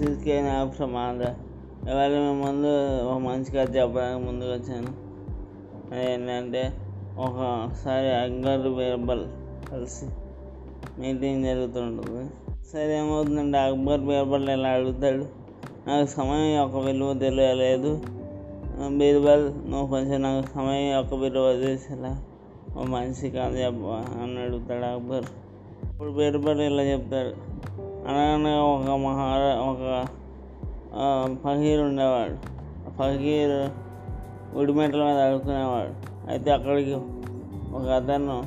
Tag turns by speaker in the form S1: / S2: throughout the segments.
S1: This అయిన ప్రమాద. From ఇవాళ మేము ముందు ఒక మంచి కథ చెప్పడానికి ముందుకు వచ్చాను. ఏంటంటే ఒకసారి అక్బర్ బీర్బల్ కలిసి మీటింగ్ జరుగుతుంటుంది. సరే ఏమవుతుందంటే అక్బర్ బీర్బల్ ఇలా అడుగుతాడు నాకు సమయం యొక్క విలువ తెలియలేదు. బీర్బల్ నువ్వు కొంచెం నాకు సమయం యొక్క విలువ తెలిసేలా ఓ మనిషి కాదు చెప్ప అని అడుగుతాడు అక్బర్. ఇప్పుడు బీర్బల్ ఇలా చెప్తాడు అనగానే ఒక మహారా ఒక ఫకీర్ ఉండేవాడు. ఫకీర్ ఉడిమెట్ల మీద అడుగుకునేవాడు అయితే అక్కడికి ఒక అతను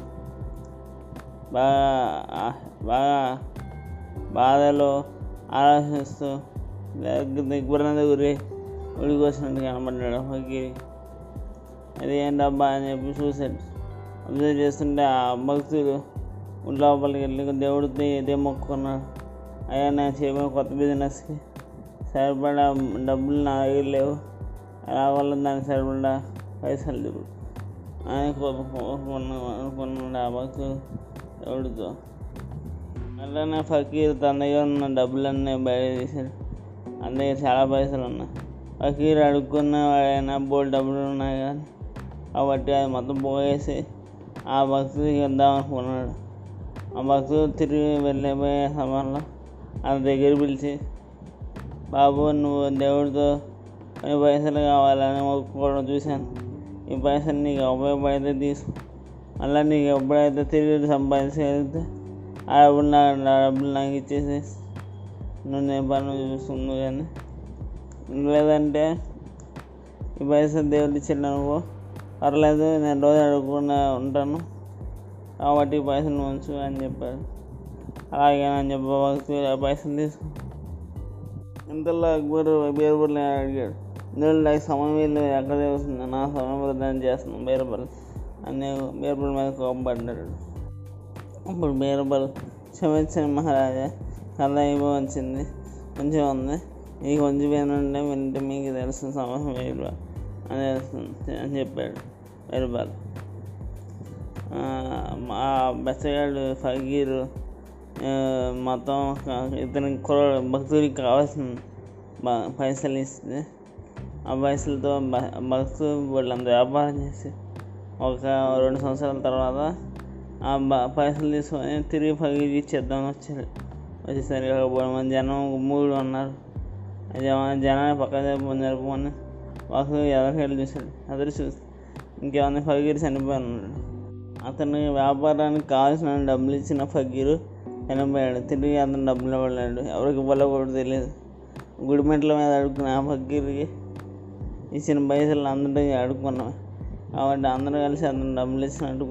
S1: బాగా బాగా బాధలో ఆలోచిస్తూ దిగ్భ్రాంతి గురి ఉడికొచ్చినట్టు కనబడ్డాడు ఫకీర్. అది ఏంటబ్బా? అని చెప్పి చూశాడు. అబ్జర్వ్ చేస్తుంటే ఆ భక్తుడు లోపలికి వెళ్ళి దేవుడితో ఇదే మొక్కుకున్నాడు అయ్యా నేను చేయబోయే కొత్త బిజినెస్కి సరిపడా డబ్బులు నా దగ్గర లేవు. వల్ల దానికి సరిపడా పైసలు లేవు? అని అనుకున్నాడు ఆ భక్తుడు దేవుడితో అలానే ఫకీర్ తన దగ్గర ఉన్న డబ్బులన్నీ బయట తీశాడు. తన దగ్గర చాలా పైసలు ఉన్నాయి. ఫకీర్ అడుక్కున్న వాడైనా బోల్ డబ్బులు ఉన్నాయి కానీ కాబట్టి అది మొత్తం పోగేసి ఆ భక్తుడికి ఇద్దామనుకున్నాడు ఆ భక్తుడు తిరిగి వెళ్ళిపోయే సమయంలో అతని దగ్గర పిలిచి బాబు నువ్వు దేవుడితో కొన్ని పైసలు కావాలని ఒప్పుకోవడం చూశాను. ఈ పైసలు నీకు ఉపయోగపడితే తీసుకో. మళ్ళీ నీకు ఎప్పుడైతే తిరిగి సంపాదించగలిగితే ఆ డబ్బులు నా డబ్బులు నాకు ఇచ్చేసి నువ్వు నేను పని చూస్తుంది కానీ. లేదంటే ఈ పైసలు దేవుడు ఇచ్చిన నువ్వు? పర్లేదు నేను రోజు అడుగుకుండా ఉంటాను. కాబట్టి ఈ పైసలు ఉంచు అని చెప్పారు అలాగే అని చెప్పి పైసలు తీసుకు. ఇంతలో అక్బర్ బీర్బల్ అడిగాడు ఇందులో నాకు సమయం వీళ్ళు ఎక్కడ తెలుస్తుంది? నా సమయం వృద్ధాన్ని చేస్తున్నాను బీర్బల్ అని బీర్బల్ మీద కోపడ్డాడు అప్పుడు బీర్బల్ క్షమించండి మహారాజా కథ అయిపోవచ్చింది కొంచెం ఉంది. ఈ కొంచెం వినంటే వింటే మీకు తెలిసిన సమయం బీర్బల్ అని తెలుస్తుంది అని చెప్పాడు బీర్బల్ ఆ, మా బెచ్చగాడు ఫకీరు మతం ఇతని కుర భక్తుడికి కావాల్సిన పైసలు ఇస్తే ఆ పైసలతో భక్తులు భక్తుడు వాళ్ళంత వ్యాపారం చేసి ఒక రెండు సంవత్సరాల తర్వాత ఆ బ పైసలు తీసుకొని తిరిగి పగిలి ఇచ్చేద్దాం వచ్చారు. వచ్చేసరికి ఒక మంది జనం మూడు ఉన్నారు. జనాన్ని పక్క జరుపుకొని జరుపుకొని ఎదరికెళ్ళి చూశాడు ఎదురు చూసి ఇంకేమైనా ఫకీర్ చనిపోయి ఉన్నాడు వ్యాపారానికి కావాల్సిన డబ్బులు ఇచ్చిన ఫగీరు వెనబడ్డాడు తిరిగి అతను డబ్బులు ఇవ్వలేడు. ఎవరికి ఇవ్వాలో కూడా తెలియదు. గుడిమెట్ల మీద అడుక్కున్న ఆ ఫకీర్కి ఇచ్చిన పైసలు అందరికీ అడుక్కున్నాం. కాబట్టి అందరూ కలిసి అతను డబ్బులు ఇచ్చినట్టు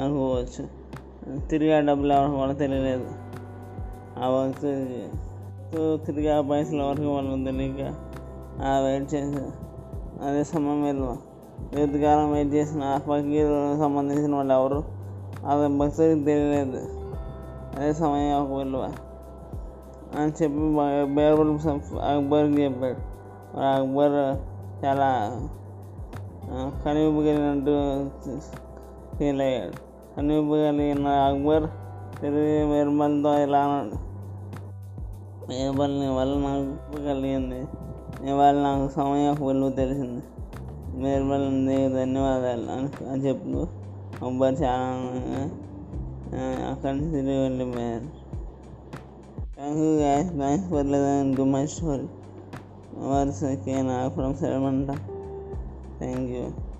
S1: అనుకోవచ్చు. తిరిగి ఆ డబ్బులు ఎవరికి కూడా తెలియలేదు. ఆ భక్తుడికి తిరిగి ఆ పైసలు ఎవరికి వాళ్ళు తెలియక ఆ వెయిట్ చేసి అదే సమయం వెళ్ళి దీర్ఘకాలం వెయిట్ చేసిన ఆ ఫకీర్ సంబంధించిన వాళ్ళు ఎవరు? అది భక్తుడికి తెలియలేదు. అదే సమయం ఒక విలువ అని చెప్పి బీర్బల్ అక్బర్కి చెప్పాడు. అక్బర్ చాలా కనివిపు కలిగినట్టు ఫీల్ అయ్యాడు కనివిపు కలిగిన అక్బర్ తిరిగి బీర్బల్తో ఇలా అన్నాడు. బీర్బల్ నీ వల్ల నాకు కలిగింది. నీ వల్ల నాకు సమయం ఒక విలువ తెలిసింది. బీర్బల్ నీకు ధన్యవాదాలు అని అని చెప్పు అక్బర్ చాలా akan tidur lebar. Thank you guys, thanks for listening to my story. Once again, I'm from Salamanda. Thank you.